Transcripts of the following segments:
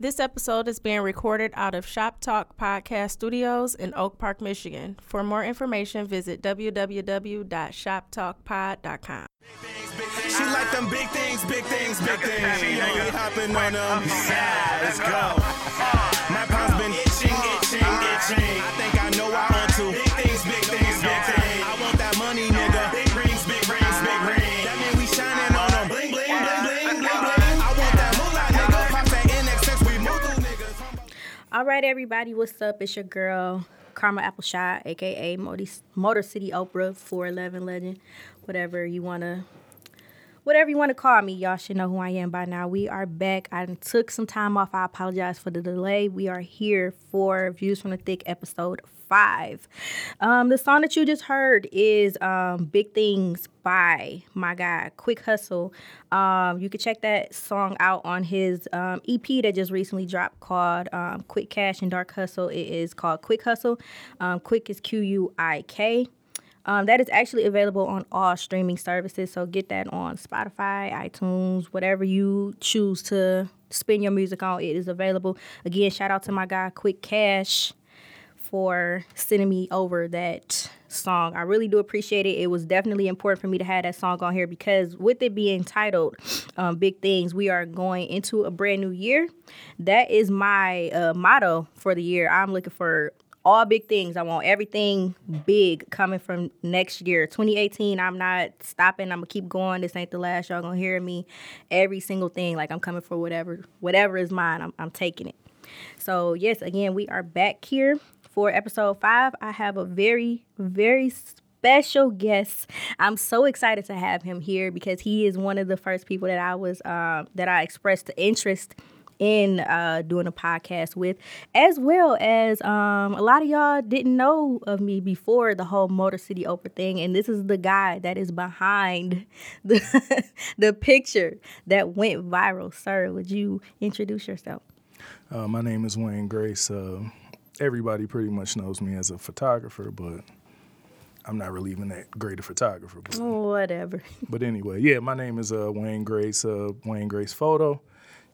This episode is being recorded out of Shop Talk Podcast Studios in Oak Park, Michigan. For more information, visit www.shoptalkpod.com. She like them big things, big things, big things. She ain't hopping on them. Yeah, let's go. My palms been itching, itching, itching. I think I know I want to. All right, everybody, what's up? It's your girl, Karma Appleshot, aka Motor, City Oprah, 411 legend, whatever you wanna, whatever you wanna call me. Y'all should know who I am by now. We are back. I took some time off. I apologize for the delay. We are here for Views from the Thick, episode five. Um, the song that you just heard is um, "Big Things" by my guy Quick Hustle. Um, you can check that song out on his um, EP that just recently dropped called um, "Quick Cash and Dark Hustle." It is called Quick Hustle. Um, Quick is Q U I K. Um, that is actually available on all streaming services. So get that on Spotify, iTunes, whatever you choose to spin your music on. It is available. Again, shout out to my guy Quick Cash for sending me over that song. I really do appreciate it. It was definitely important for me to have that song on here because with it being titled um, Big Things, we are going into a brand new year. That is my uh, motto for the year. I'm looking for all big things. I want everything big coming from next year. 2018, I'm not stopping. I'm gonna keep going. This ain't the last. Y'all gonna hear me. Every single thing. Like I'm coming for whatever, whatever is mine. I'm, I'm taking it. So yes, again, we are back here for episode five. I have a very, very special guest. I'm so excited to have him here because he is one of the first people that I was uh, that I expressed the interest in uh, doing a podcast with, as well as um, a lot of y'all didn't know of me before the whole Motor City Oprah thing, and this is the guy that is behind the the picture that went viral. Sir, would you introduce yourself? Uh, my name is Wayne Grace. Uh, everybody pretty much knows me as a photographer, but I'm not really even that great a photographer. But, Whatever. but anyway, yeah, my name is uh, Wayne Grace. Uh, Wayne Grace Photo.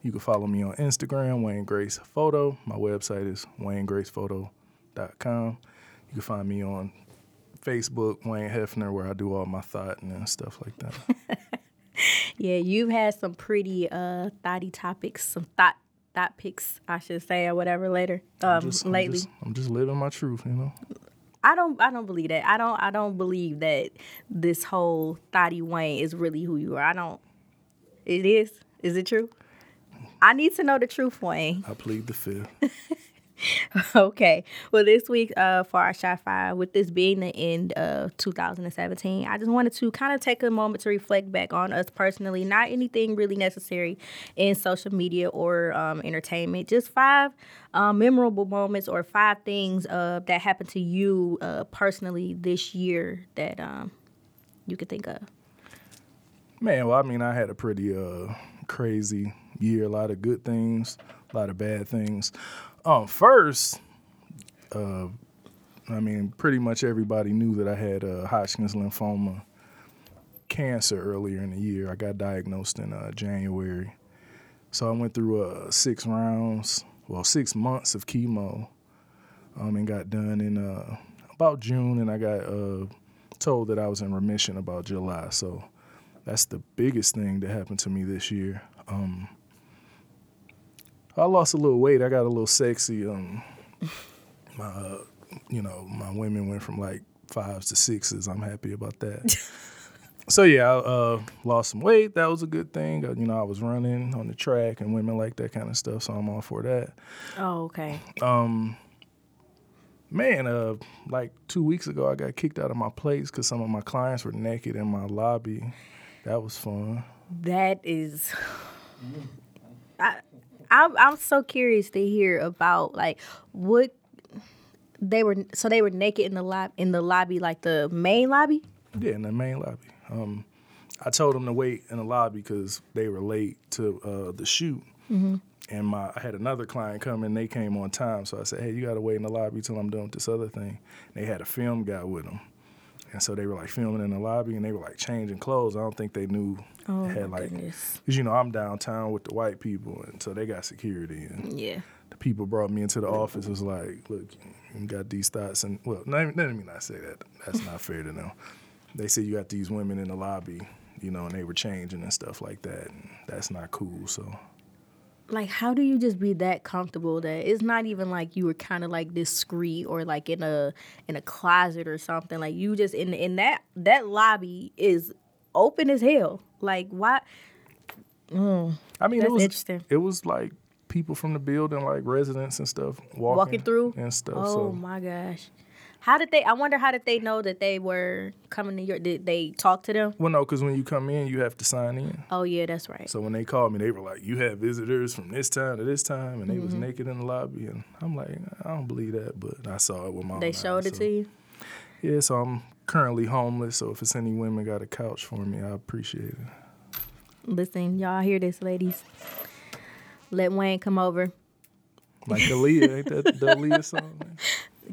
You can follow me on Instagram, Wayne Grace Photo. My website is waynegracephoto.com. You can find me on Facebook, Wayne Hefner, where I do all my thought and stuff like that. Yeah, you've had some pretty uh thoughty topics, some thought thought pics, I should say, or whatever later. Um, Just- I'm lately. just, I'm just living my truth, you know. I don't I don't believe that. I don't I don't believe that this whole thoughty Wayne is really who you are. I don't it is. Is it true? I need to know the truth, Wayne. I plead the fifth. okay. Well, this week uh, for our shot five, with this being the end of 2017, I just wanted to kind of take a moment to reflect back on us personally. Not anything really necessary in social media or um, entertainment. Just five um, memorable moments or five things uh, that happened to you uh, personally this year that um, you could think of. Man, well, I mean, I had a pretty uh, crazy year. A lot of good things, a lot of bad things. Um, first, uh, I mean, pretty much everybody knew that I had uh, Hodgkin's lymphoma cancer earlier in the year. I got diagnosed in uh, January. So I went through uh, six rounds, well, six months of chemo, um, and got done in uh, about June, and I got uh, told that I was in remission about July. So that's the biggest thing that happened to me this year. Um, I lost a little weight. I got a little sexy. Um, my, uh, you know, my women went from like fives to sixes. I'm happy about that. so yeah, I uh, lost some weight. That was a good thing. Uh, you know, I was running on the track, and women like that kind of stuff. So I'm all for that. Oh, okay. Um, man, uh, like two weeks ago, I got kicked out of my place because some of my clients were naked in my lobby. That was fun. That is. I, I'm I'm so curious to hear about like what they were. So they were naked in the lob in the lobby, like the main lobby. Yeah, in the main lobby. Um, I told them to wait in the lobby because they were late to uh, the shoot. And my I had another client come and they came on time. So I said, hey, you got to wait in the lobby till I'm done with this other thing. And they had a film guy with them. And so they were like filming in the lobby, and they were like changing clothes. I don't think they knew Oh, had like, goodness. cause you know I'm downtown with the white people, and so they got security, and Yeah. the people brought me into the office. Was like, look, you got these thoughts, and well, let me not say that. That's not fair to them. They said you got these women in the lobby, you know, and they were changing and stuff like that. And that's not cool. So Like, how do you just be that comfortable that it's not even like you were kind of like discreet or like in a in a closet or something? Like you just in in that that lobby is open as hell. Like why? Mm, I mean, it was interesting. it was like people from the building, like residents and stuff, walking, Walking through? and stuff. Oh so my gosh. How did they? I wonder how did they know that they were coming to your? Did they talk to them? well, no, because when you come in, you have to sign in. Oh yeah, that's right. So when they called me, they were like, "You have visitors from this time to this time," and they Mm-hmm. was naked in the lobby, and I'm like, I don't believe that, but I saw it with my. They showed eyes, it so- to you. Yeah, so I'm currently homeless. So if it's any women got a couch for me, I appreciate it. Listen, y'all hear this, ladies. Let Wayne come over. Like Aaliyah, ain't that the Aaliyah song? Man?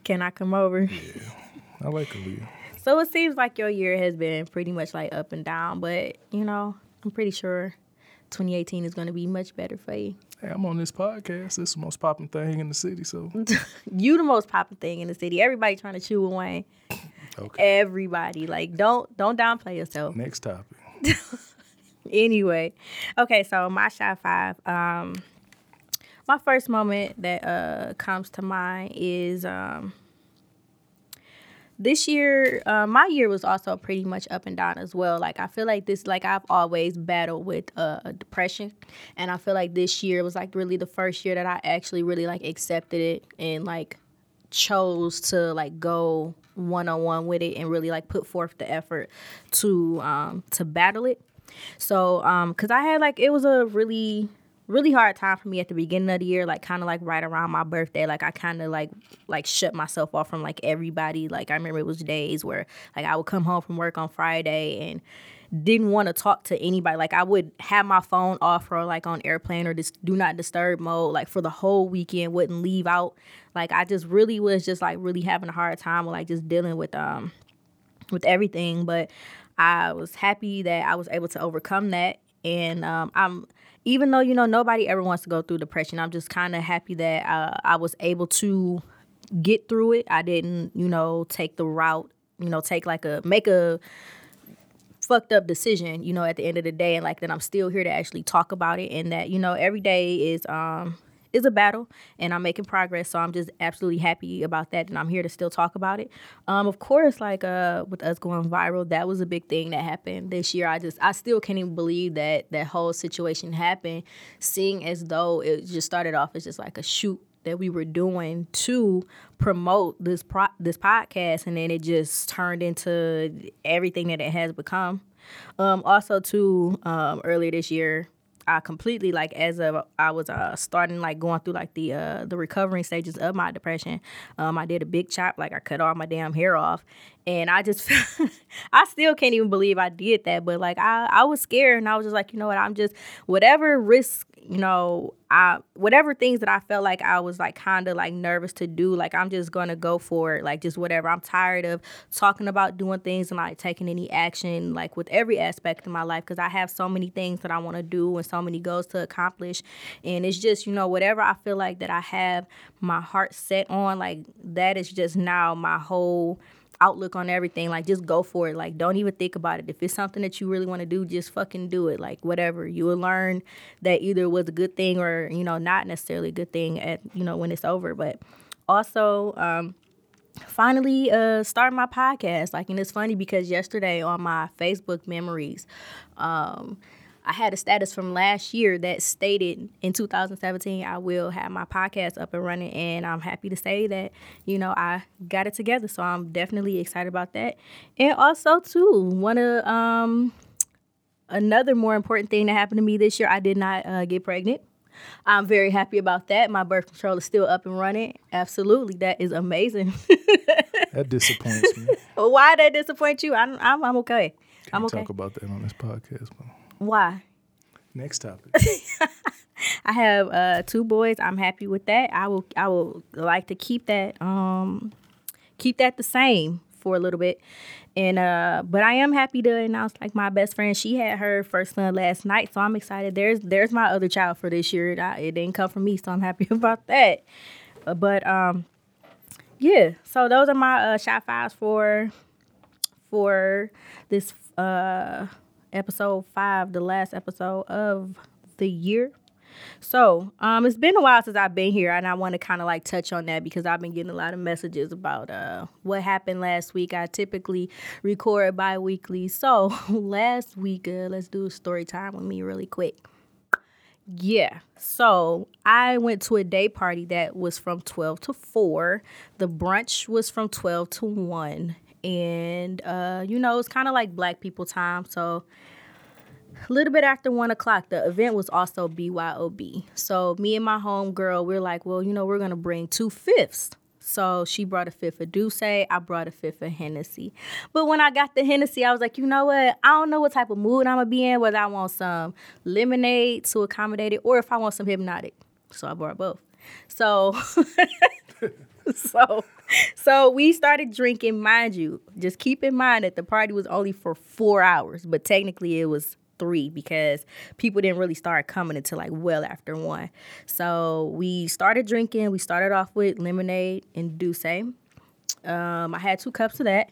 Can I come over? Yeah, I like Aaliyah. So it seems like your year has been pretty much like up and down, but you know, I'm pretty sure 2018 is going to be much better for you. Hey, I'm on this podcast. This is the most popping thing in the city. So You the most popular thing in the city. Everybody trying to chew with Wayne. okay. Everybody like don't don't downplay yourself. Next topic. anyway, okay, so my shot five. Um, my first moment that uh comes to mind is um this year. Uh, my year was also pretty much up and down as well. Like I feel like this, like I've always battled with uh depression, and I feel like this year was like really the first year that I actually really like accepted it and like chose to like go one on one with it and really like put forth the effort to um to battle it. So um cuz I had like it was a really really hard time for me at the beginning of the year like kind of like right around my birthday like I kind of like like shut myself off from like everybody like I remember it was days where like I would come home from work on Friday and didn't want to talk to anybody. Like I would have my phone off or like on airplane or just do not disturb mode like for the whole weekend, wouldn't leave out. Like I just really was just like really having a hard time with like just dealing with um with everything. But I was happy that I was able to overcome that. And um I'm even though, you know, nobody ever wants to go through depression, I'm just kind of happy that uh, I was able to get through it. I didn't, you know, take the route, you know, take like a make a fucked up decision, you know, at the end of the day and like that I'm still here to actually talk about it and that, you know, every day is um is a battle and I'm making progress. So I'm just absolutely happy about that and I'm here to still talk about it. Um of course like uh with us going viral, that was a big thing that happened this year. I just I still can't even believe that that whole situation happened, seeing as though it just started off as just like a shoot that we were doing to promote this pro- this podcast and then it just turned into everything that it has become um also too um earlier this year I completely like as of I was uh starting like going through like the uh the recovering stages of my depression. Um I did a big chop like I cut all my damn hair off and I just I still can't even believe I did that but like I I was scared and I was just like you know what I'm just whatever risk you know I whatever things that I felt like I was like kind of like nervous to do like I'm just to go for it like just whatever. I'm tired of talking about doing things and like taking any action like with every aspect of my life cuz I have so many things that I want to do and so many goals to accomplish and it's just you know whatever I feel like that I have my heart set on like that is just now my whole outlook on everything. Like, just go for it. Like, don't even think about it. If it's something that you really want to do, just fucking do it. Like, whatever. You will learn that either was a good thing or, you know, not necessarily a good thing at, you know, when it's over. But also, um, finally uh start my podcast like and it's funny because yesterday on my facebook memories um I had a status from last year that stated in 2017 I will have my podcast up and running and I'm happy to say that you know I got it together. So I'm definitely excited about that. And also too one of um another more important thing that happened to me this year I did not uh, get pregnant. I'm very happy about that. My birth control is still up and running. Absolutely. That is amazing. That disappoints me. why that disappoint you? I'm I'm, I'm okay. I'm Can't okay. talk about that on this podcast. But why next topic. I have uh, two boys. I'm happy with that. I will I will like to keep that um keep that the same for a little bit. And uh, but I am happy to announce like my best friend, she had her first son last night, so I'm excited. There's there's my other child for this year. It, it didn't come from me, so I'm happy about that. Uh, but um, yeah. So those are my uh, shot files for for this uh episode five, the last episode of the year. So, um, it's been a while since I've been here, and I want to kind of like touch on that because I've been getting a lot of messages about uh what happened last week. I typically record bi-weekly, so last week, uh, let's do a story time with me really quick. Yeah. So I went to a day party that was from 12 to 4. The brunch was from 12 to 1. And, uh, you know, it's kind of like black people time. So a little bit after 1 o'clock, the event was also BYOB. So me and my home girl, we're like, well, you know, we're to bring two fifths. So she brought a fifth of D'USSÉ. I brought a fifth of Hennessy. But when I got the Hennessy, I was like, you know what? I don't know what type of mood I'm gonna be in, whether I want some lemonade to accommodate it or if I want some Hpnotiq. So I brought both. So so so we started drinking, mind you. Just keep in mind that the party was only for four hours, but technically it was three because people didn't really start coming until like well after one. So we started drinking. We started off with lemonade and D'USSÉ. Um, I had two cups of that.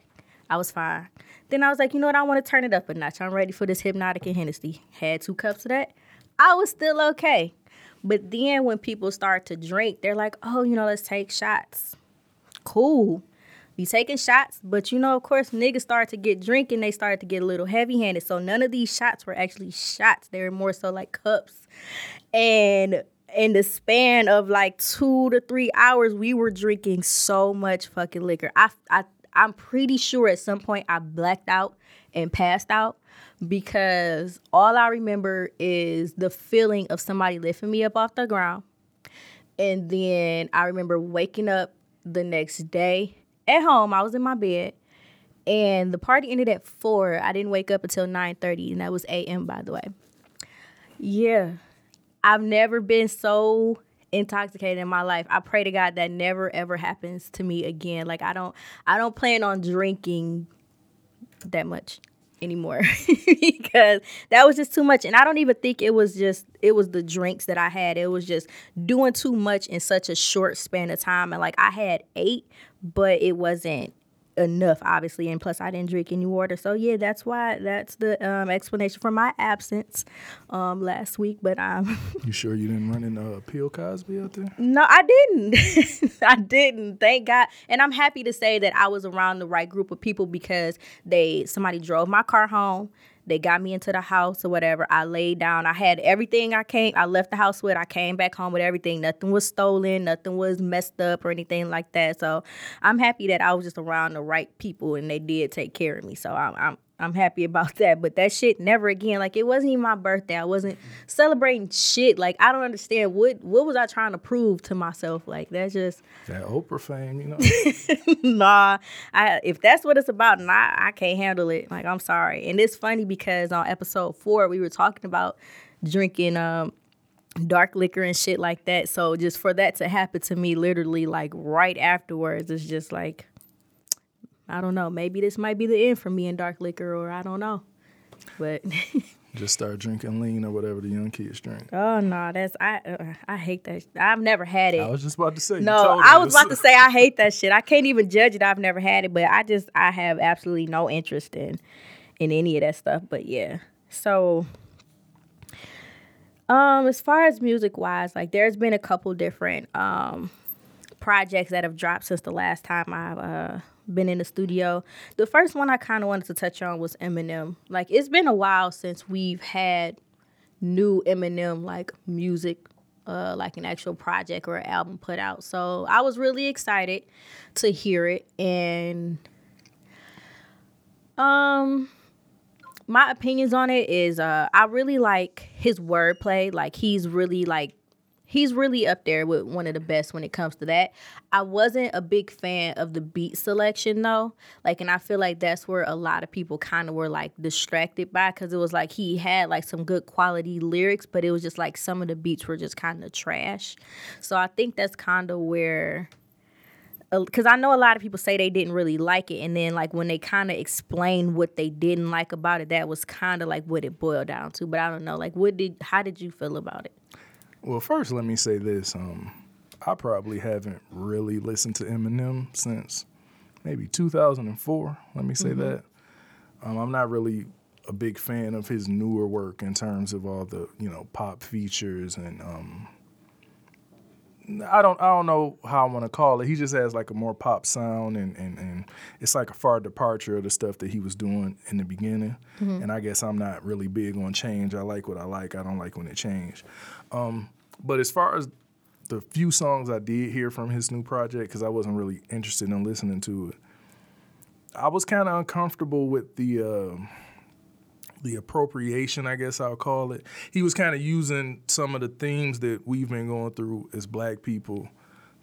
I was fine. Then I was like, you know what? I want to turn it up a notch. I'm ready for this Hpnotiq and Hennessy. Had two cups of that. I was still okay. But then when people start to drink, they're like, oh, you know, let's take shots. Cool be taking shots, but you know, of course, niggas started to get drinking. They started to get a little heavy handed. So none of these shots were actually shots. They were more so like cups. And in the span of like two to three hours, we were drinking so much fucking liquor. I, I, I'm pretty sure at some point I blacked out and passed out because all I remember is the feeling of somebody lifting me up off the ground. And then I remember waking up the next day at home. I was in my bed, and the party ended at four. I didn't wake up until nine thirty, and that was a.m. By the way. Yeah, I've never been so intoxicated in my life. I pray to God that never ever happens to me again. Like I don't, I don't plan on drinking that much anymore because that was just too much. And i don't even think it was just it was the drinks that i had. It was just doing too much in such a short span of time. And like i had eight but it wasn't enough obviously and plus i didn't drink any water. So yeah that's why that's the um, explanation for my absence um, last week but I'm. you sure you didn't run into uh, Bill Cosby out there? No i didn't. I didn't. Thank god. And i'm happy to say that i was around the right group of people because they somebody drove my car home they got me into the house or whatever. I laid down. I had everything I came. I left the house with. I came back home with everything. Nothing was stolen. Nothing was messed up or anything like that. So I'm happy that I was just around the right people and they did take care of me. So I'm, I'm I'm happy about that. But that shit never again. Like it wasn't even my birthday. I wasn't celebrating shit. Like I don't understand what what was I trying to prove to myself. Like that's just that Oprah fame, you know. nah, I if that's what it's about, and I I can't handle it. Like I'm sorry. And it's funny because on episode four we were talking about drinking um dark liquor and shit like that. So just for that to happen to me literally like right afterwards, it's just like I don't know. Maybe this might be the end for me in dark liquor, or I don't know. But just start drinking lean or whatever the young kids drink. Oh no, that's I uh, I hate that. I've never had it. I was just about to say. No, I was about to say I hate that shit. I can't even judge it. I've never had it, but I just I have absolutely no interest in in any of that stuff. But yeah, so um, as far as music wise, like there's been a couple different um projects that have dropped since the last time I've uh been in the studio. The first one I kind of wanted to touch on was Eminem. Like it's been a while since we've had new Eminem like music uh, like an actual project or album put out. So I was really excited to hear it and um my opinions on it is uh I really like his wordplay. Like he's really like he's really up there with one of the best when it comes to that. I wasn't a big fan of the beat selection though. Like and I feel like that's where a lot of people kind of were like distracted by cuz it was like he had like some good quality lyrics, but it was just like some of the beats were just kind of trash. So I think that's kind of where because I know a lot of people say they didn't really like it, and then like when they kind of explained what they didn't like about it, that was kind of like what it boiled down to. But I don't know, like, what did how did you feel about it? Well, first, let me say this. Um, I probably haven't really listened to Eminem since maybe 2004. Let me say that. Um, I'm not really a big fan of his newer work in terms of all the you know pop features and um, I don't I don't know how I want to call it. He just has like a more pop sound and, and, and it's like a far departure of the stuff that he was doing in the beginning. And I guess I'm not really big on change. I like what I like. I don't like when it changed. Um, but as far as the few songs I did hear from his new project, because I wasn't really interested in listening to it, I was kind of uncomfortable with the. Uh, the appropriation, I guess I'll call it. He was kind of using some of the themes that we've been going through as black people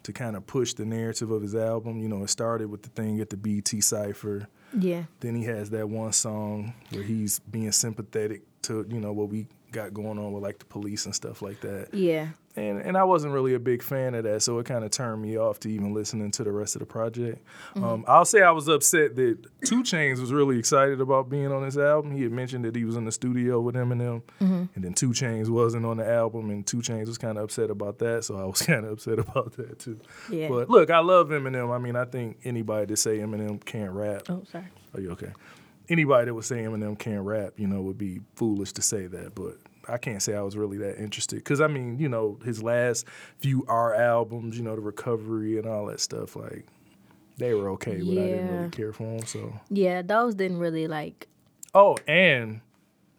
to kind of push the narrative of his album. You know, it started with the thing at the BET Cypher. Yeah. Then he has that one song where he's being sympathetic to, you know, what we got going on with like the police and stuff like that. Yeah. And and I wasn't really a big fan of that, so it kind of turned me off to even listening to the rest of the project. Um, I'll say I was upset that 2 Chainz was really excited about being on this album. He had mentioned that he was in the studio with Eminem, and then 2 Chainz wasn't on the album, and 2 Chainz was kind of upset about that. So I was kind of upset about that too. Yeah. But look, I love Eminem. I mean, I think anybody that say Eminem can't rap, Oh, sorry. are you okay? Anybody that would say Eminem can't rap, you know, would be foolish to say that. But I can't say I was really that interested because I mean, you know, his last few R albums, you know, the Recovery and all that stuff, like they were okay, but I didn't really care for them. So, Yeah, those didn't really like oh, and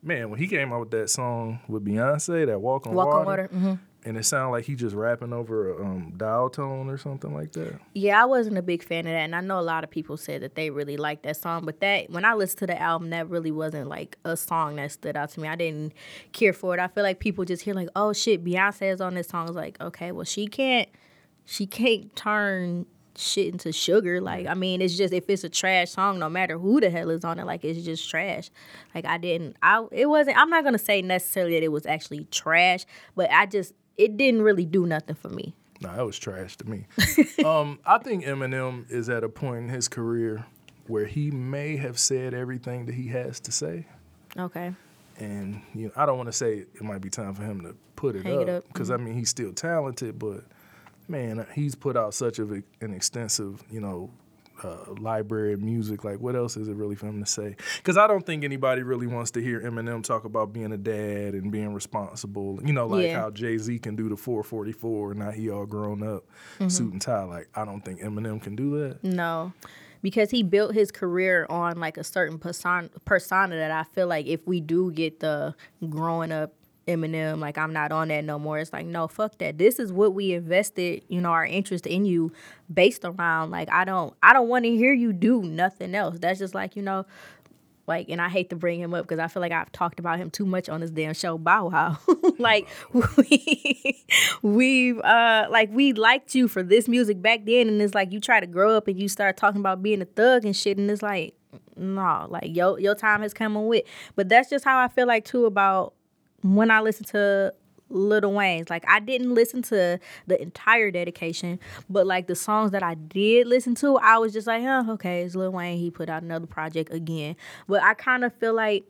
man, when he came out with that song with Beyonce, that Walk on walk Water, on water. hmm and it sounded like he just rapping over a um, dial tone or something like that. Yeah, I wasn't a big fan of that, and I know a lot of people said that they really liked that song. But that when I listened to the album, that really wasn't like a song that stood out to me. I didn't care for it. I feel like people just hear like, "Oh shit, Beyonce is on this song." It's like, okay, well she can't, she can't turn shit into sugar. Like, I mean, it's just if it's a trash song, no matter who the hell is on it, like it's just trash. Like I didn't, I it wasn't. I'm not gonna say necessarily that it was actually trash, but I just it didn't really do nothing for me. Nah, that was trash to me. um, I think Eminem is at a point in his career where he may have said everything that he has to say, Okay. and you know, I don't want to say it might be time for him to put it Hang up because I mean he's still talented, but man, he's put out such of an extensive, you know. Uh, library of music, like what else is it really for him to say? Because I don't think anybody really wants to hear Eminem talk about being a dad and being responsible. You know, like Yeah. how Jay Z can do the 444 and now he all grown up, Mm-hmm. suit and tie. Like I don't think Eminem can do that. No, because he built his career on like a certain persona, persona that I feel like if we do get the growing up Eminem, like I'm not on that no more. It's like no, fuck that. This is what we invested, you know, our interest in you based around. Like I don't, I don't want to hear you do nothing else. That's just like you know. Like, and I hate to bring him up because I feel like I've talked about him too much on this damn show, Bow Wow. like, we, we've, uh, like, we liked you for this music back then, and it's like you try to grow up and you start talking about being a thug and shit, and it's like, no, like, your, your time has come and went. But that's just how I feel like, too, about when I listen to Little Wayne's. Like I didn't listen to the entire dedication, but like the songs that I did listen to, I was just like, huh, okay, it's Lil Wayne. He put out another project again. But I kind of feel like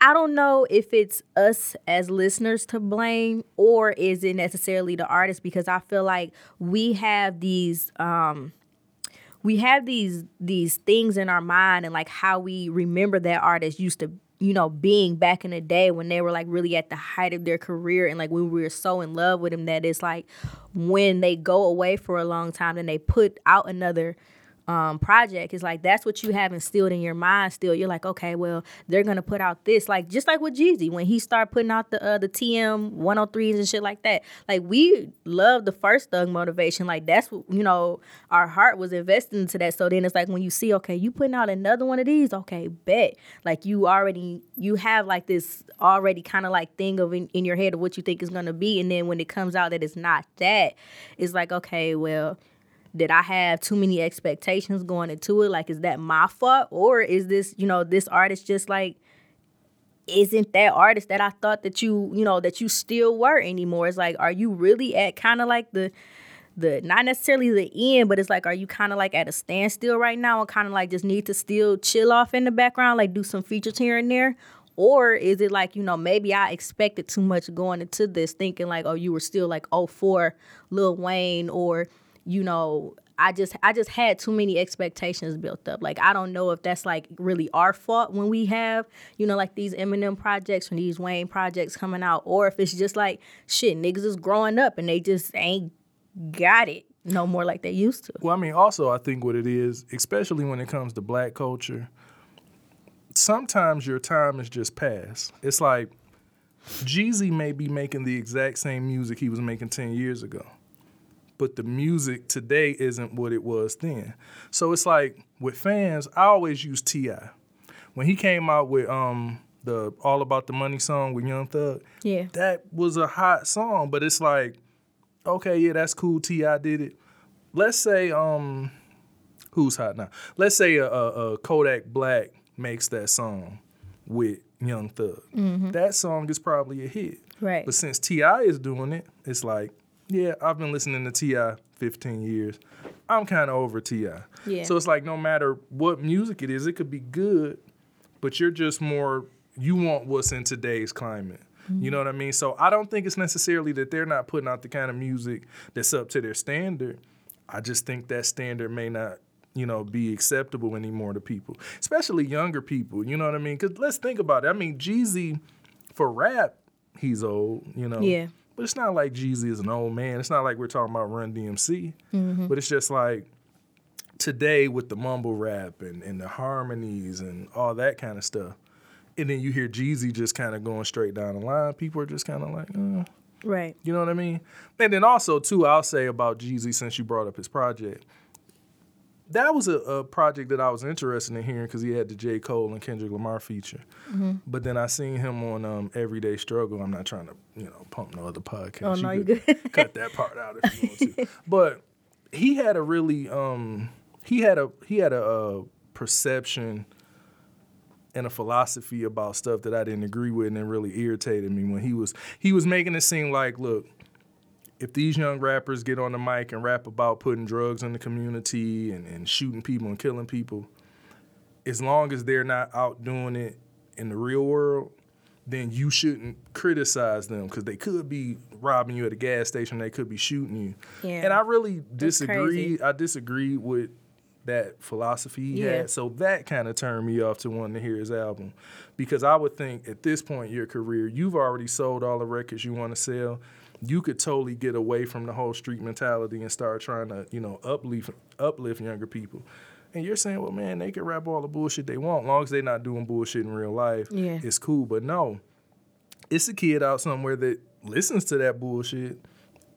I don't know if it's us as listeners to blame or is it necessarily the artist because I feel like we have these um we have these these things in our mind and like how we remember that artist used to you know being back in the day when they were like really at the height of their career and like when we were so in love with them that it's like when they go away for a long time and they put out another um, project is like that's what you have instilled in your mind still. You're like okay well they're gonna put out this. Like just like with Jeezy when he started putting out the uh, the TM 103s and shit like that like we love the first Thug Motivation. Like that's what you know our heart was invested into that. So then it's like when you see okay you putting out another one of these okay bet. Like you already you have like this already kind of like thing of in, in your head of what you think is gonna be. And then when it comes out that it's not that it's like okay well did I have too many expectations going into it? Like, is that my fault? Or is this, you know, this artist just like isn't that artist that I thought that you, you know, that you still were anymore? It's like, are you really at kind of like the the not necessarily the end, but it's like, are you kind of like at a standstill right now and kind of like just need to still chill off in the background, like do some features here and there? Or is it like, you know, maybe I expected too much going into this, thinking like, oh, you were still like, oh, for Lil Wayne, or, you know, I just I just had too many expectations built up. Like I don't know if that's like really our fault when we have, you know, like these Eminem projects and these Wayne projects coming out, or if it's just like shit, niggas is growing up and they just ain't got it no more like they used to. Well, I mean, also I think what it is, especially when it comes to black culture, sometimes your time is just past. It's like Jeezy may be making the exact same music he was making 10 years ago. But the music today isn't what it was then. So it's like with fans, I always use T.I. When he came out with um the All About the Money song with Young Thug, Yeah. that was a hot song, but it's like, okay, yeah, that's cool. T.I. did it. Let's say, um, who's hot now? Let's say a, a, a Kodak Black makes that song with Young Thug. That song is probably a hit. Right. But since T.I. is doing it, it's like, yeah, I've been listening to T.I. 15 years. I'm kind of over Ti. Yeah. So it's like no matter what music it is, it could be good, but you're just more you want what's in today's climate. You know mm-hmm. what I mean? So I don't think it's necessarily that they're not putting out the kind of music that's up to their standard. I just think that standard may not, you know, be acceptable anymore to people, especially younger people. You know what I mean? Because let's think about it. I mean, Jeezy, for rap, he's old. You know. Yeah. But it's not like Jeezy is an old man. It's not like we're talking about Run DMC. But it's just like today with the mumble rap and, and the harmonies and all that kind of stuff. And then you hear Jeezy just kind of going straight down the line. People are just kind of like, uh, Right. you know what I mean? And then also too, I'll say about Jeezy since you brought up his project. That was a, a project that I was interested in hearing because he had the J. Cole and Kendrick Lamar feature. But then I seen him on um, Everyday Struggle. I'm not trying to, you know, pump no other podcast. Oh, no, you good. cut that part out if you want to. But he had a really um he had a he had a, uh perception and a philosophy about stuff that I didn't agree with and it really irritated me when he was he was making it seem like look if these young rappers get on the mic and rap about putting drugs in the community and, and shooting people and killing people, as long as they're not out doing it in the real world, then you shouldn't criticize them because they could be robbing you at a gas station, they could be shooting you. Yeah. And I really disagree. I disagree with that philosophy he Yeah. had. So that kind of turned me off to wanting to hear his album. Because I would think at this point in your career, you've already sold all the records you want to sell. You could totally get away from the whole street mentality and start trying to, you know, uplift uplift younger people. And you're saying, well, man, they can rap all the bullshit they want, long as they're not doing bullshit in real life. Yeah. It's cool. But no, it's a kid out somewhere that listens to that bullshit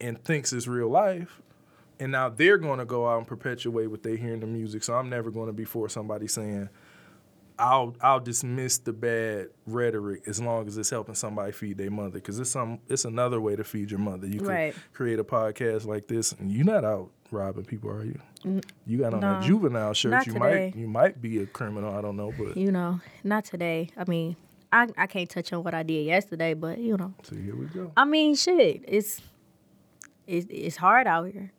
and thinks it's real life. And now they're going to go out and perpetuate what they hear in the music. So I'm never going to be for somebody saying, I'll I'll dismiss the bad rhetoric as long as it's helping somebody feed their mother. Because it's some it's another way to feed your mother. You can Right. create a podcast like this, and you're not out robbing people, are you? You got on no. juvenile shirt. Not you today. might you might be a criminal. I don't know, but You know, not today. I mean, I, I can't touch on what I did yesterday, but you know, so here we go. I mean, shit, it's it's it's hard out here.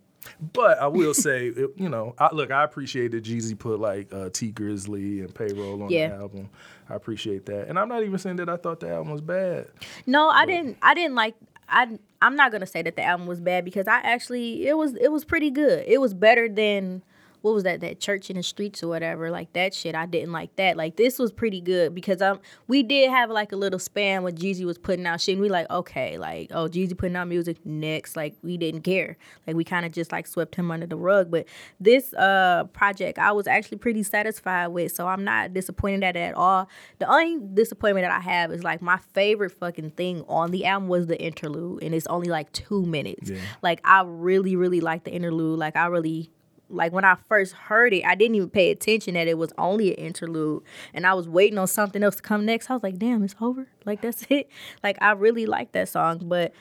But I will say, it, you know, I, look, I appreciate that Jeezy put like uh, Tee Grizzley and Payroll on Yeah. the album. I appreciate that, and I'm not even saying that I thought the album was bad. No, I didn't. I didn't like. I I'm not gonna say that the album was bad because I actually it was it was pretty good. It was better than what was that that church in the streets or whatever like that shit. I didn't like that. Like this was pretty good because um we did have like a little span when Jeezy was putting out shit. and we like okay like oh Jeezy putting out music next like we didn't care like we kind of just like swept him under the rug. But this uh project I was actually pretty satisfied with, so I'm not disappointed at it at all. The only disappointment that I have is like my favorite fucking thing on the album was the interlude, and it's only like two minutes. Yeah. Like I really, really like the interlude. Like I really like when I first heard it, I didn't even pay attention that it was only an interlude, and I was waiting on something else to come next. I was like, damn, it's over. Like that's it. Like I really like that song, but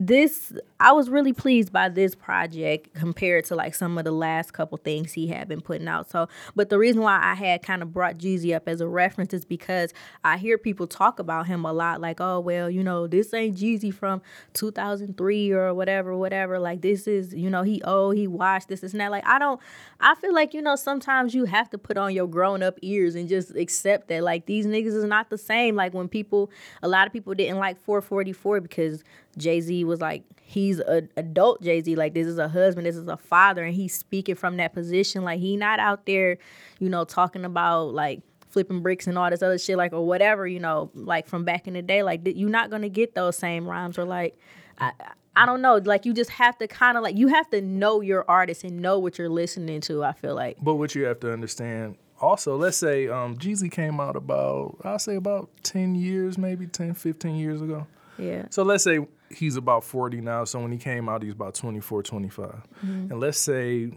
this I was really pleased by this project compared to like some of the last couple things he had been putting out. So, but the reason why I had kind of brought Jeezy up as a reference is because I hear people talk about him a lot, like, oh well, you know, this ain't Jeezy from 2003 or whatever, whatever. Like this is, you know, he oh he watched this, and that. Like I don't, I feel like you know sometimes you have to put on your grown up ears and just accept that like these niggas is not the same. Like when people, a lot of people didn't like 444 because Jay Z was like he's a adult Jay Z. Like this is a husband, this is a father, and he's speaking from that position. Like he not out there, you know, talking about like flipping bricks and all this other shit, like or whatever, you know, like from back in the day. Like you're not gonna get those same rhymes or like. I, I don't know. Like you just have to kind of like you have to know your artist and know what you're listening to. I feel like. But what you have to understand also, let's say um, Jeezy came out about I'll say about 10 years, maybe 10, 15 years ago. Yeah. So let's say he's about 40 now. So when he came out, he's about 24, 25. Mm-hmm. And let's say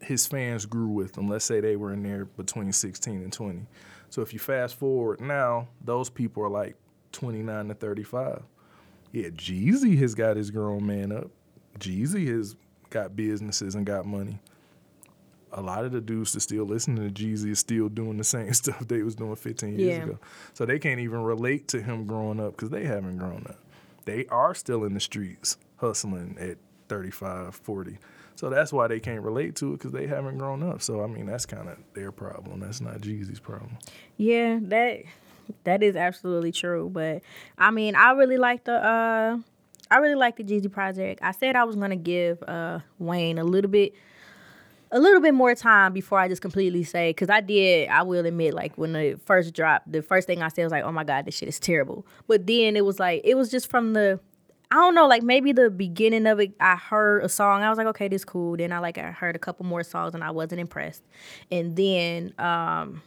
his fans grew with him. Let's say they were in there between 16 and 20. So if you fast forward now, those people are like 29 to 35. Yeah, Jeezy has got his grown man up. Jeezy has got businesses and got money. A lot of the dudes that still listening to Jeezy is still doing the same stuff they was doing 15 years Yeah. ago. So they can't even relate to him growing up because they haven't grown up. They are still in the streets hustling at 35, 40. So that's why they can't relate to it because they haven't grown up. So I mean, that's kind of their problem. That's not Jeezy's problem. Yeah, that that is absolutely true. But I mean, I really like the uh I really like the Jeezy project. I said I was gonna give uh Wayne a little bit a little bit more time before I just completely say because I did I will admit like when the first dropped the first thing I said was like oh my god this shit is terrible but then it was like it was just from the I don't know like maybe the beginning of it I heard a song I was like okay this cool then I like I heard a couple more songs and I wasn't impressed and then um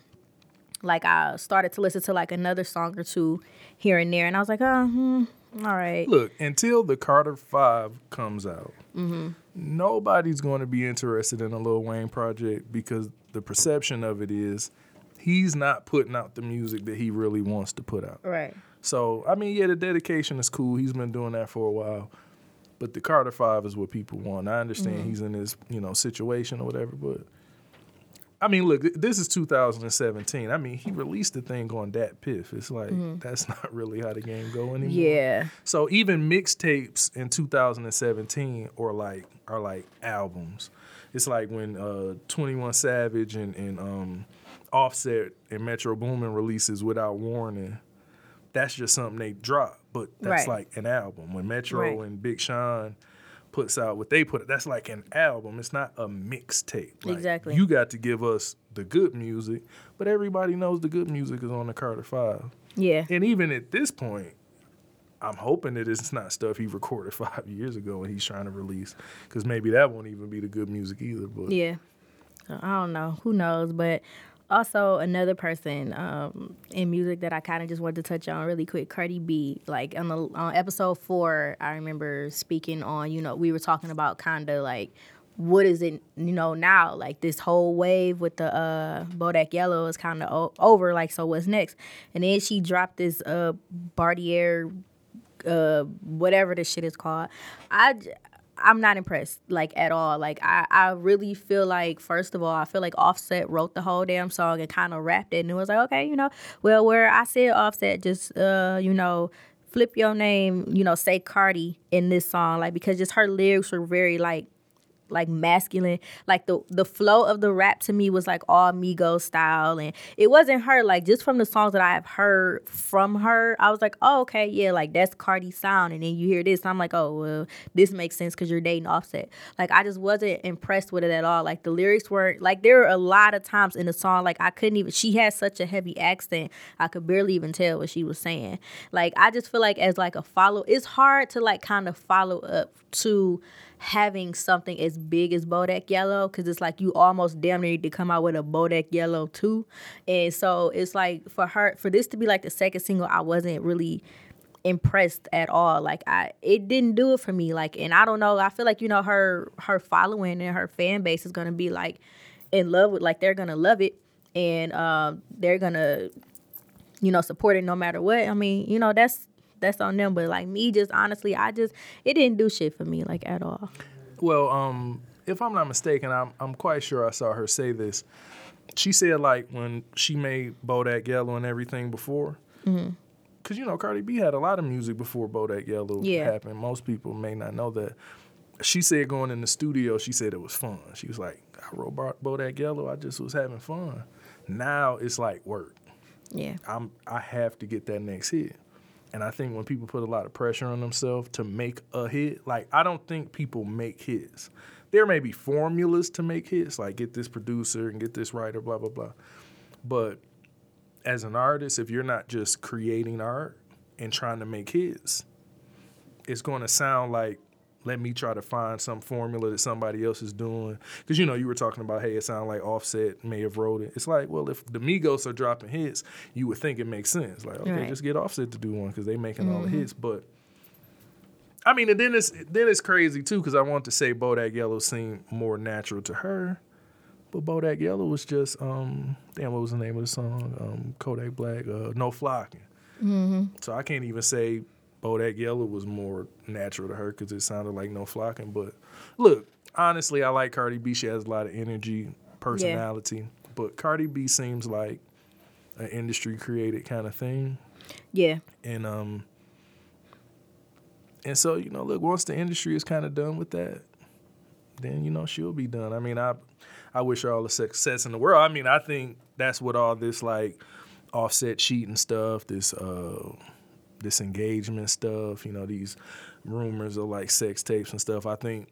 like I started to listen to like another song or two here and there, and I was like, oh, hmm, all right. Look, until the Carter Five comes out, Mm-hmm. Nobody's going to be interested in a Lil Wayne project because the perception of it is he's not putting out the music that he really wants to put out. Right. So I mean, yeah, the dedication is cool. He's been doing that for a while. But the Carter Five is what people want. I understand Mm-hmm. he's in this, you know, situation or whatever, but I mean, look, this is 2017. I mean, he released the thing on DatPiff. It's like that's not really how the game go anymore. Mm-hmm. Yeah. So even mixtapes in 2017 are like are like albums. It's like when uh 21 Savage and, and um Offset and Metro Boomin releases without warning. That's just something they drop, but that's Right. like an album. When Metro Right. and Big Sean puts out what they put, that's like an album. It's not a mixtape. Like, Exactly. You got to give us the good music, but everybody knows the good music is on the Carter Five. Yeah. And even at this point, I'm hoping that it's not stuff he recorded five years ago and he's trying to release, because maybe that won't even be the good music either. But Yeah. I don't know. Who knows? But also another person um, in music that I kind of just wanted to touch on really quick, Cardi B. Like on the on episode four, I remember speaking on. You know, we were talking about kind of like what is it you know now like this whole wave with the uh bodak yellow is kind of o- over like so what's next and then she dropped this uh bartier uh whatever this shit is called i i'm not impressed like at all. Like i i really feel like first of all i feel like offset wrote the whole damn song and kind of rapped it and it was like okay you know well where i said offset just uh you know flip your name you know say cardi in this song. Like because just her lyrics were very like like masculine. Like the the flow of the rap to me was like all Migos style, and it wasn't her. Like just from the songs that I have heard from her, I was like, oh okay, yeah, like that's Cardi sound. And then you hear this, I'm like, oh well, this makes sense because you're dating Offset. Like I just wasn't impressed with it at all. Like the lyrics weren't like there were a lot of times in the song like I couldn't even. She had such a heavy accent, I could barely even tell what she was saying. Like I just feel like as like a follow, it's hard to like kind of follow up to having something as big as Bodak Yellow because it's like you almost damn near need to come out with a Bodak Yellow too. And so it's like for her, for this to be like the second single, I wasn't really impressed at all. Like I, it didn't do it for me. Like, and I don't know. I feel like you know her her following and her fan base is gonna be like in love with, like they're gonna love it, and um, they're gonna you know support it no matter what. I mean, you know that's that's on them. But like me, just honestly, I just it didn't do shit for me like at all. Well, um, if I'm not mistaken, I'm I'm quite sure I saw her say this. She said like when she made Bodak Yellow and everything before, Mm-hmm. because you know Cardi B had a lot of music before Bodak Yellow Yeah. happened. Most people may not know that. She said going in the studio, she said it was fun. She was like, I wrote Bo- Bodak Yellow, I just was having fun. Now it's like work. Yeah. I'm I have to get that next hit. And I think when people put a lot of pressure on themselves to make a hit, like I don't think people make hits. There may be formulas to make hits, like get this producer and get this writer, blah blah blah. But as an artist, if you're not just creating art and trying to make hits, it's going to sound like let me try to find some formula that somebody else is doing. Because you know, you were talking about, hey, it sounded like Offset may have wrote it. It's like, well, if the Migos are dropping hits, you would think it makes sense. Like, okay, Right. just get Offset to do one because they're making all the hits. But I mean, and then it's then it's crazy too because I want to say Bodak Yellow seemed more natural to her, but Bodak Yellow was just um damn what was the name of the song um Kodak Black uh, No Flocking. So I can't even say Bodak Yellow was more natural to her because it sounded like No Flocking. But look, honestly, I like Cardi B. She has a lot of energy, personality. But Cardi B seems like an industry created kind of thing. Yeah. And um and so, you know, look, once the industry is kind of done with that, then you know she'll be done. I mean, I I wish her all the success in the world. I mean, I think that's what all this like offset cheating stuff, this uh this engagement stuff, you know, these rumors of like sex tapes and stuff. I think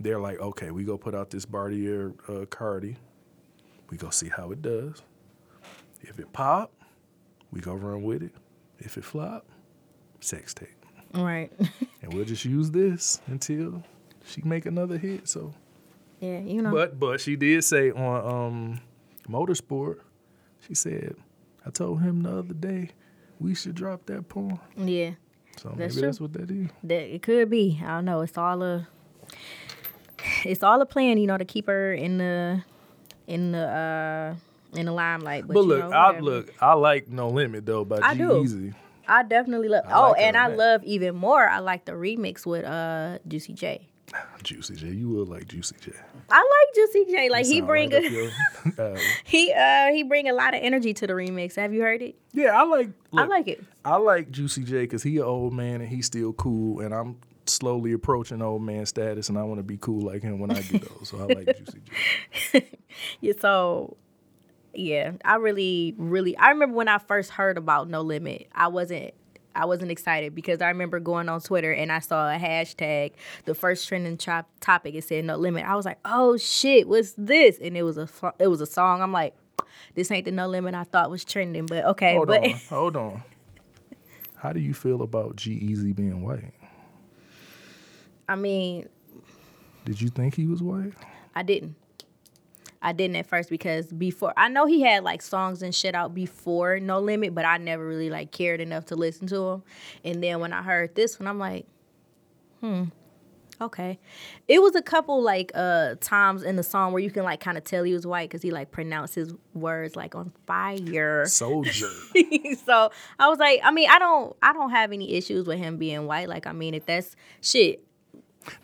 they're like, okay, we go put out this Bartier uh, Cardi. We go see how it does. If it pop, we go run with it. If it flop, sex tape. Right. And we'll just use this until she make another hit. So yeah. You know. but but she did say on um Motorsport, she said, I told him the other day we should drop that porn. yeah. So That's maybe true. that's what that is. That it could be. I don't know. It's all a. It's all a plan, you know, to keep her in the, in the, uh, in the limelight. But, But look, know, I look, I like No Limit though by I G do. Easy. I definitely love. I oh, like and I that. love even more. I like the remix with uh Juicy J. Juicy J. You will like Juicy J. I like Juicy J. Like he bring right a, uh, he uh he bring a lot of energy to the remix. Have you heard it? yeah, I like I look, like it. I like Juicy J because he an old man and he's still cool, and I'm slowly approaching old man status, and I want to be cool like him when I get old. So I like Juicy J. Yeah, so yeah, I really, really I remember when I first heard about No Limit, I wasn't I wasn't excited because I remember going on Twitter and I saw a hashtag, the first trending topic, it said No Limit. I was like, oh shit, what's this? And it was a it was a song. I'm like, this ain't the No Limit I thought was trending, but okay, Hold but on, hold on. How do you feel about G-Eazy being white? I mean, Did you think he was white? I didn't. I didn't at first because before I know he had like songs and shit out before No Limit, but I never really like cared enough to listen to him. And then when I heard this one, I'm like, hmm, okay. It was a couple like uh times in the song where you can like kind of tell he was white because he like pronounced his words like on fire. Soldier. so I was like, I mean, I don't, I don't have any issues with him being white. Like, I mean, if that's shit,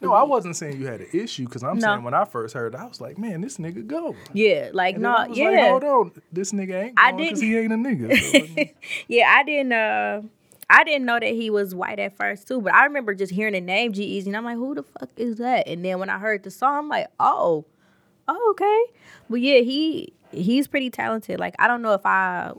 no, I wasn't saying you had an issue because I'm No. saying when I first heard it, I was like, man, this nigga go. yeah, like And no, yeah. like, hold on, this nigga ain't I going because didn't- he ain't a nigga. So Yeah, I didn't uh I didn't know that he was white at first too, but I remember just hearing the name G-Eazy and I'm like, who the fuck is that? And then when I heard the song, I'm like, oh, oh, okay. But yeah, he he's pretty talented. Like I don't know if I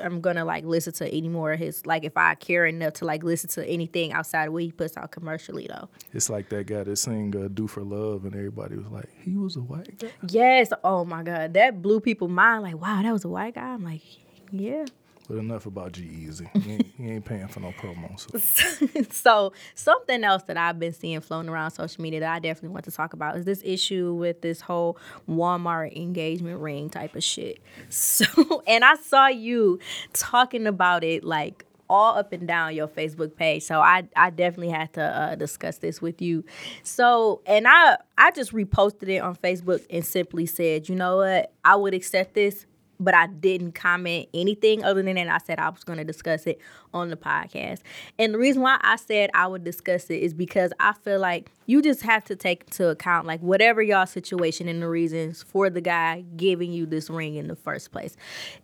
am gonna like listen to any more of his like if I care enough to like listen to anything outside of what he puts out commercially though. it's like that guy that sang uh, "Do for Love" and everybody was like, he was a white guy. Yes, oh my god, that blew people mind. Like, wow, that was a white guy. I'm like, yeah. But enough about G-Eazy. He ain't, he ain't paying for no promo. So. so something else that I've been seeing floating around social media that I definitely want to talk about is this issue with this whole Walmart engagement ring type of shit. So and I saw you talking about it like all up and down your Facebook page. So I I definitely had to uh, discuss this with you. So and I I just reposted it on Facebook and simply said, you know what, I would accept this but I didn't comment anything other than that. I said I was going to discuss it on the podcast. And the reason why I said I would discuss it is because I feel like you just have to take into account like whatever y'all situation and the reasons for the guy giving you this ring in the first place.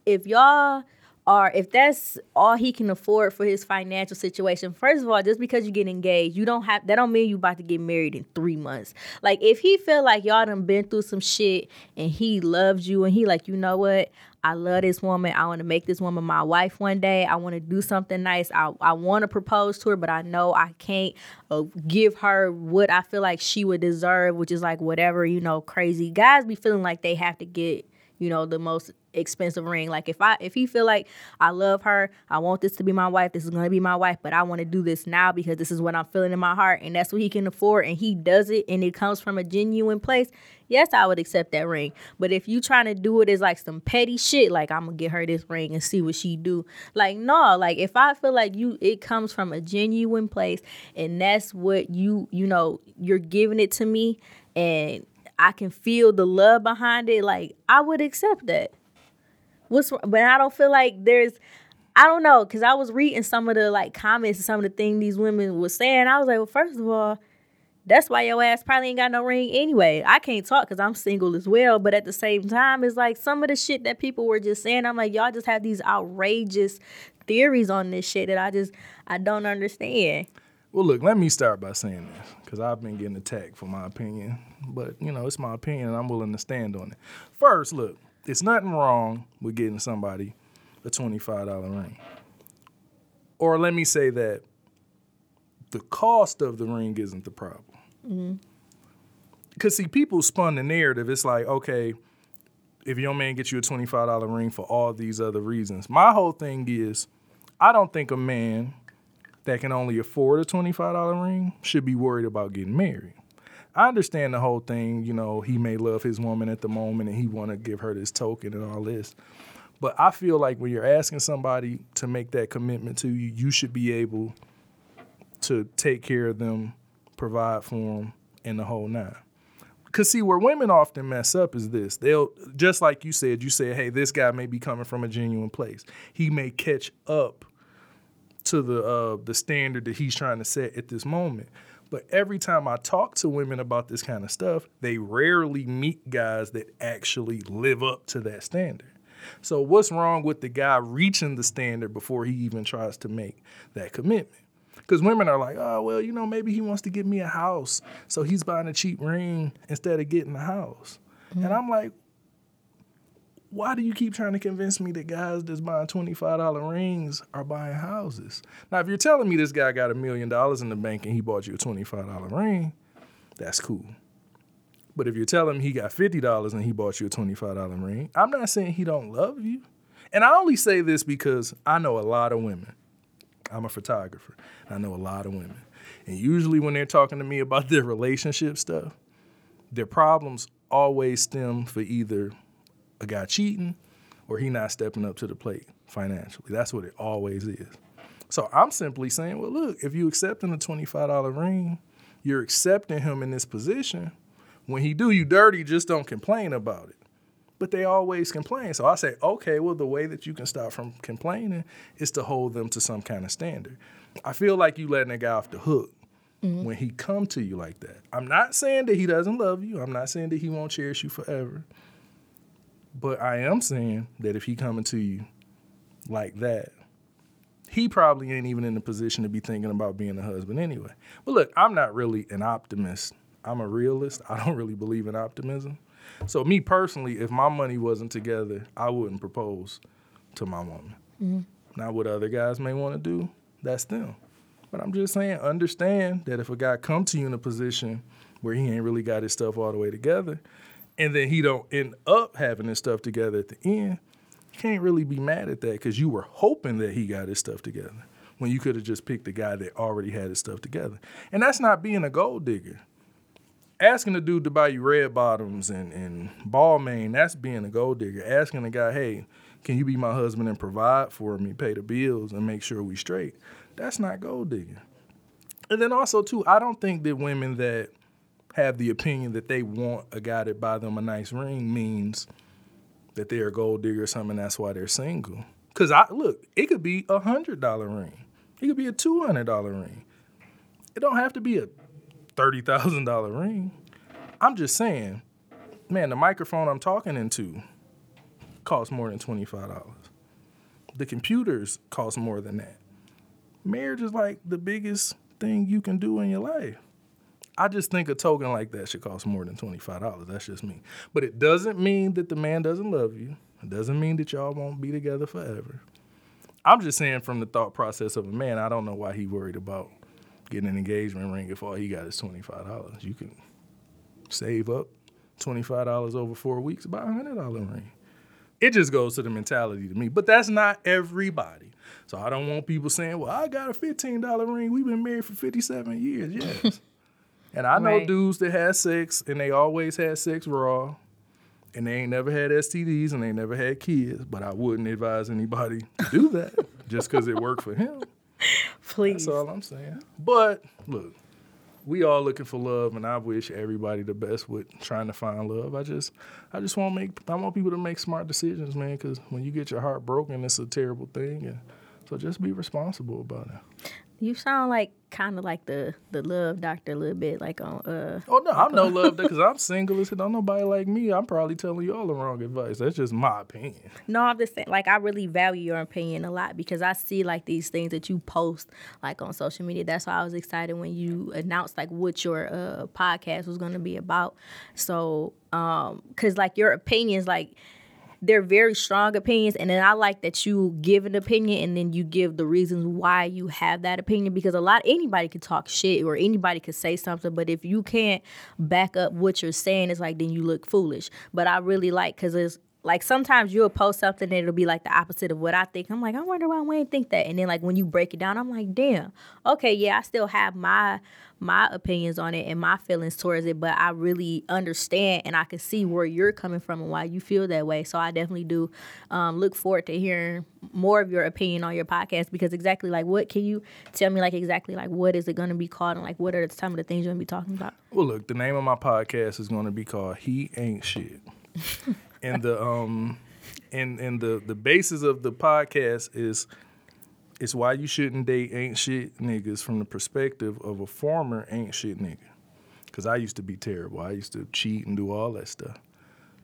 If y'all or if that's all he can afford for his financial situation, first of all, just because you get engaged, you don't have that don't mean you about to get married in three months. Like if he feel like y'all done been through some shit and he loves you and he like, you know what? I love this woman. I want to make this woman my wife one day. I want to do something nice. I, I want to propose to her, but I know I can't uh, give her what I feel like she would deserve, which is like whatever, you know, crazy. Guys be feeling like they have to get you know the most expensive ring. Like if i if he feel like i love her i want this to be my wife this is to be my wife but i want to do this now because this is what i'm feeling in my heart and that's what he can afford and he does it and it comes from a genuine place yes i would accept that ring. But if you trying to do it as like some petty shit like i'm gonna get her this ring and see what she do. Like no like if i feel like you it comes from a genuine place and that's what you you know you're giving it to me and I can feel the love behind it, like I would accept that. What's but I don't feel like there's I don't know, cause I was reading some of the like comments and some of the things these women were saying. I was like, well, first of all, that's why your ass probably ain't got no ring anyway. I can't talk because I'm single as well. But at the same time, it's like some of the shit that people were just saying. I'm like, y'all just have these outrageous theories on this shit that I just I don't understand. Well, look, let me start by saying this because I've been getting attacked for my opinion. But, you know, it's my opinion and I'm willing to stand on it. First, look, it's nothing wrong with getting somebody a $25 ring. Or let me say that the cost of the ring isn't the problem. Because, mm-hmm. see, people spun the narrative. It's like, okay, if your man gets you a $25 ring for all these other reasons. My whole thing is, I don't think a man that can only afford a $25 ring should be worried about getting married. I understand the whole thing, you know, he may love his woman at the moment and he want to give her this token and all this. But I feel like when you're asking somebody to make that commitment to you, you should be able to take care of them, provide for them, and the whole nine. Cause see, where women often mess up is this. They'll just like you said, you said, hey, this guy may be coming from a genuine place. He may catch up to the uh, the standard that he's trying to set at this moment. But every time I talk to women about this kind of stuff, they rarely meet guys that actually live up to that standard. So what's wrong with the guy reaching the standard before he even tries to make that commitment? Because women are like, oh, well, you know, maybe he wants to get me a house. So he's buying a cheap ring instead of getting a house. Mm-hmm. And I'm like, why do you keep trying to convince me that guys that's buying $25 rings are buying houses? Now, if you're telling me this guy got a million dollars in the bank and he bought you a $25 ring, that's cool. But if you're telling me he got $50 and he bought you a $25 ring, I'm not saying he don't love you. And I only say this because I know a lot of women. I'm a photographer. I know a lot of women. And usually when they're talking to me about their relationship stuff, their problems always stem for either a guy cheating or he not stepping up to the plate financially. That's what it always is. So I'm simply saying, well, look, if you accepting a $25 ring, you're accepting him in this position. When he do you dirty, just don't complain about it. But they always complain. So I say, okay, well, the way that you can stop from complaining is to hold them to some kind of standard. I feel like you letting a guy off the hook mm-hmm. when he come to you like that. I'm not saying that he doesn't love you. I'm not saying that he won't cherish you forever. But I am saying that if he coming to you like that, he probably ain't even in the position to be thinking about being a husband anyway. But look, I'm not really an optimist. I'm a realist. I don't really believe in optimism. So me personally, if my money wasn't together, I wouldn't propose to my woman. Mm-hmm. Now, what other guys may want to do, that's them. But I'm just saying, understand that if a guy come to you in a position where he ain't really got his stuff all the way together, and then he don't end up having his stuff together at the end, you can't really be mad at that because you were hoping that he got his stuff together when you could have just picked the guy that already had his stuff together. And that's not being a gold digger. Asking the dude to buy you red bottoms and, and Balmain, that's being a gold digger. Asking the guy, hey, can you be my husband and provide for me, pay the bills, and make sure we straight? That's not gold digging. And then also too, I don't think that women that have the opinion that they want a guy to buy them a nice ring means that they're a gold digger or something. That's why they're single. Cause I look, it could be a hundred dollar ring. It could be a two hundred dollar ring. It don't have to be a thirty thousand dollar ring. I'm just saying, man, the microphone I'm talking into costs more than twenty five dollars. The computers cost more than that. Marriage is like the biggest thing you can do in your life. I just think a token like that should cost more than twenty five dollars. That's just me. But it doesn't mean that the man doesn't love you. It doesn't mean that y'all won't be together forever. I'm just saying from the thought process of a man, I don't know why he worried about getting an engagement ring if all he got is twenty five dollars. You can save up twenty five dollars over four weeks, buy a hundred dollar ring. It just goes to the mentality to me. But that's not everybody. So I don't want people saying, Well, I got a fifteen dollar ring. We've been married for fifty seven years. Yes. And I know Right. dudes that had sex and they always had sex raw and they ain't never had STDs and they never had kids, but I wouldn't advise anybody to do that just because it worked for him. Please. That's all I'm saying. But look, we all looking for love, and I wish everybody the best with trying to find love. I just, I just want make, I want people to make smart decisions, man. Because when you get your heart broken, it's a terrible thing, and so just be responsible about it. You sound like kind of like the the love doctor a little bit, like on uh. Oh no, I'm no love doctor because I'm single. As don't nobody like me. I'm probably telling you all the wrong advice. That's just my opinion. No, I'm just saying, like I really value your opinion a lot because I see like these things that you post like on social media. That's why I was excited when you announced like what your uh, podcast was going to be about. So, um, cause like your opinions, like they're very strong opinions and then i like that you give an opinion and then you give the reasons why you have that opinion because a lot anybody can talk shit or anybody could say something but if you can't back up what you're saying it's like then you look foolish but i really like because it's like sometimes you'll post something and it'll be like the opposite of what I think. I'm like, I wonder why Wayne think that. And then like when you break it down, I'm like, damn, okay, yeah, I still have my my opinions on it and my feelings towards it, but I really understand and I can see where you're coming from and why you feel that way. So I definitely do um, look forward to hearing more of your opinion on your podcast because exactly like what can you tell me like exactly like what is it going to be called and like what are some of the things you're going to be talking about? Well, look, the name of my podcast is going to be called "He Ain't Shit," and the um, and and the the basis of the podcast is it's why you shouldn't date ain't shit niggas from the perspective of a former ain't shit nigga. Cause I used to be terrible. I used to cheat and do all that stuff.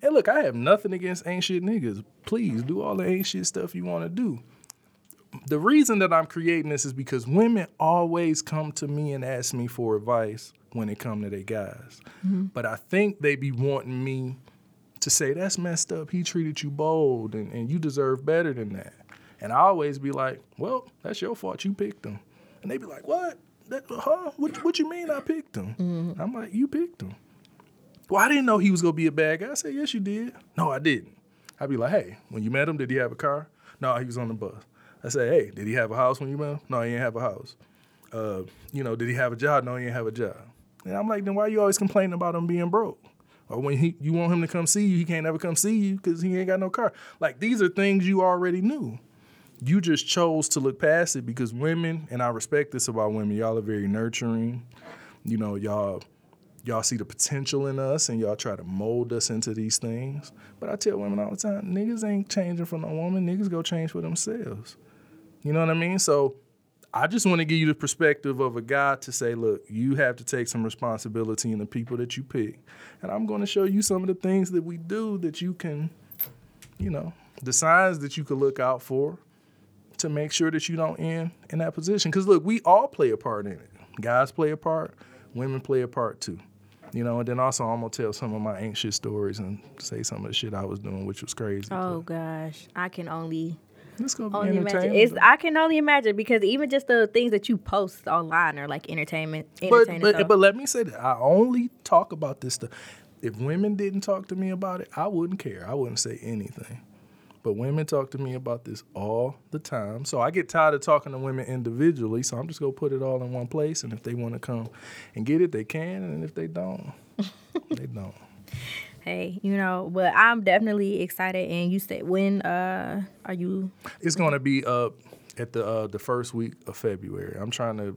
And look, I have nothing against ain't shit niggas. Please do all the ain't shit stuff you want to do. The reason that I'm creating this is because women always come to me and ask me for advice when it come to their guys. Mm-hmm. But I think they be wanting me to say that's messed up. He treated you bold, and, and you deserve better than that. And I always be like, well, that's your fault. You picked them. And they be like, what? That, huh? What, what you mean I picked him? I'm like, you picked him. Well, I didn't know he was gonna be a bad guy. I said, yes, you did. No, I didn't. I'd be like, hey, when you met him, did he have a car? No, he was on the bus. I said, hey, did he have a house when you met him? No, he didn't have a house. Uh, you know, did he have a job? No, he didn't have a job. And I'm like, then why are you always complaining about him being broke? Or when he, you want him to come see you, he can't ever come see you because he ain't got no car. Like these are things you already knew. You just chose to look past it because women, and I respect this about women, y'all are very nurturing. You know, y'all y'all see the potential in us and y'all try to mold us into these things. But I tell women all the time, niggas ain't changing for no woman. Niggas go change for themselves. You know what I mean? So I just want to give you the perspective of a guy to say, look, you have to take some responsibility in the people that you pick. And I'm going to show you some of the things that we do that you can, you know, the signs that you could look out for to make sure that you don't end in that position. Because look, we all play a part in it. Guys play a part, women play a part too. You know, and then also I'm gonna tell some of my anxious stories and say some of the shit I was doing, which was crazy. Oh gosh, I can only it's gonna be only imagine. entertaining. It's I can only imagine because even just the things that you post online are like entertainment. but but, but let me say that I only talk about this stuff. If women didn't talk to me about it, I wouldn't care. I wouldn't say anything. But women talk to me about this all the time. So I get tired of talking to women individually. So I'm just gonna put it all in one place. And if they want to come and get it, they can. And if they don't, they don't. hey, you know, but I'm definitely excited. And you said when uh are you? It's gonna be up at the uh, the first week of February. I'm trying to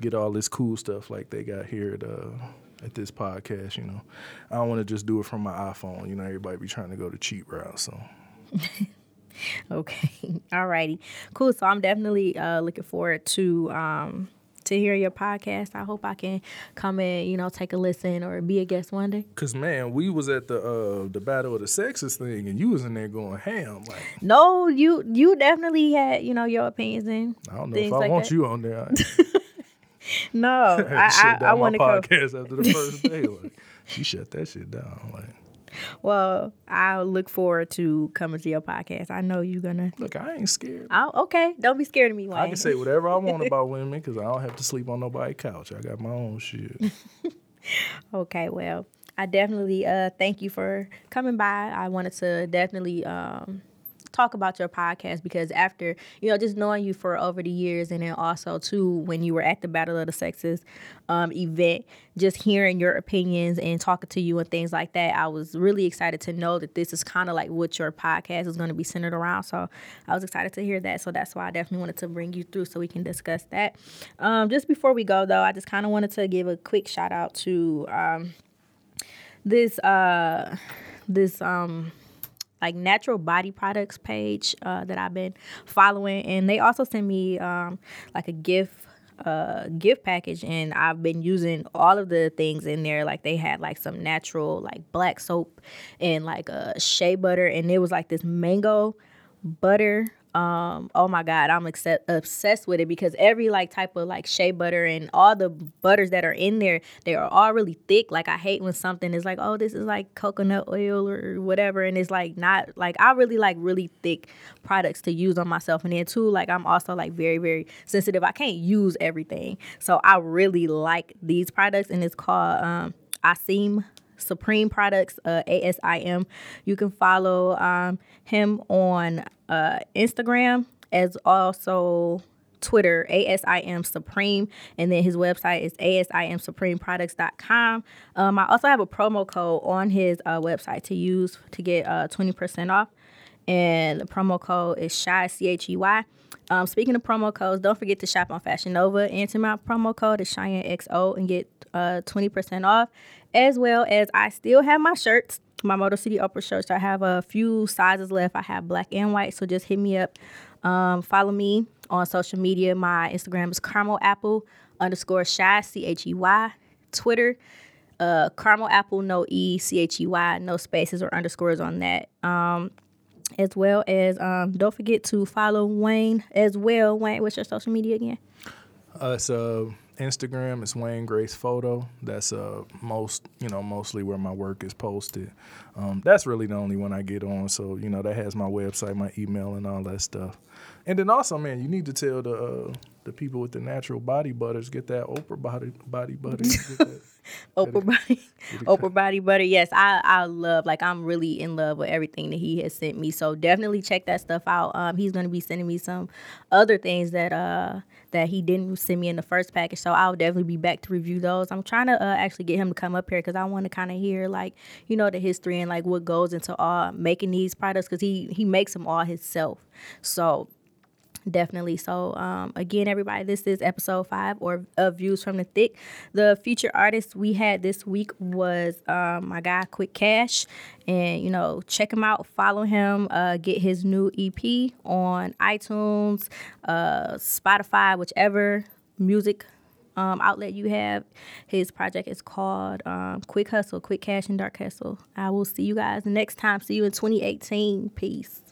get all this cool stuff like they got here at uh, at this podcast. You know, I don't want to just do it from my iPhone. You know, everybody be trying to go the cheap route. So Okay. Alrighty. Cool. So I'm definitely uh, looking forward to um, to hear your podcast. I hope I can come and you know take a listen or be a guest one day. Cause man, we was at the uh the battle of the sexes thing, and you was in there going ham. Like No, you you definitely had you know your opinions in. I don't know if I like want that. you on there. I, No, I, I I, I want to podcast after the first day. Like she shut that shit down. Like Well, I look forward to coming to your podcast. I know you're gonna. look, I ain't scared. Oh, okay. Don't be scared of me, Wayne. I can say whatever I want about women because I don't have to sleep on nobody's couch. I got my own shit. Okay, well, I definitely uh thank you for coming by. I wanted to definitely um talk about your podcast because after you know just knowing you for over the years and then also too when you were at the battle of the sexes um event just hearing your opinions and talking to you and things like that i was really excited to know that this is kind of like what your podcast is going to be centered around. So i was excited to hear that. So that's why i definitely wanted to bring you through so we can discuss that. Um just before we go though i just kind of wanted to give a quick shout out to um this uh this um like natural body products page uh, that I've been following, and they also send me um, like a gift uh gift package. And I've been using all of the things in there. Like they had like some natural like black soap and like a shea butter. And it was like this mango butter um oh my god i'm accept, obsessed with it because every like type of like shea butter and all the butters that are in there they are all really thick. Like i hate when something is like oh this is like coconut oil or whatever and it's like not like i really like really thick products to use on myself. And then too like i'm also like very very sensitive. I can't use everything. So i really like these products and it's called um asim Supreme Products, uh, ASIM. You can follow um, him on uh, Instagram as also Twitter, ASIM Supreme, and then his website is a-s-i-m asimsupremeproducts.com. Um, I also have a promo code on his uh, website to use to get uh, 20% off, and the promo code is Shy, C H E Y. Um, speaking of promo codes, don't forget to shop on Fashion Nova. Enter my promo code is Cheyenne XO and get uh, 20% off, as well as I still have my shirts, my Motor City Oprah shirts. I have a few sizes left. I have black and white, so just hit me up. Um, follow me on social media. My Instagram is caramel apple underscore shy, C H E Y. Twitter, uh, caramel apple, no E, C H E Y, no spaces or underscores on that. Um, as well as um, don't forget to follow Wayne as well. Wayne, what's your social media again? Uh, uh, Instagram. It's Wayne Grace Photo. That's uh most you know mostly where my work is posted. Um, that's really the only one I get on. So you know that has my website, my email, and all that stuff. And then also, man, you need to tell the uh, the people with the natural body butters get that Oprah body body butter. Oprah body, Oprah body butter. Yes, I I love like I'm really in love with everything that he has sent me. So definitely check that stuff out. Um, he's gonna be sending me some other things that uh that he didn't send me in the first package. So I'll definitely be back to review those. I'm trying to uh, actually get him to come up here because I want to kind of hear like you know the history and like what goes into all making these products because he he makes them all himself. So definitely so um again everybody this is episode five or of views from the thick the featured artist we had this week was um my guy quick cash and you know check him out follow him uh get his new ep on itunes uh spotify whichever music um, outlet you have. His project is called um, Quick Hustle, Quick Cash and Dark Hustle. I will see you guys next time. See you in 2018. Peace.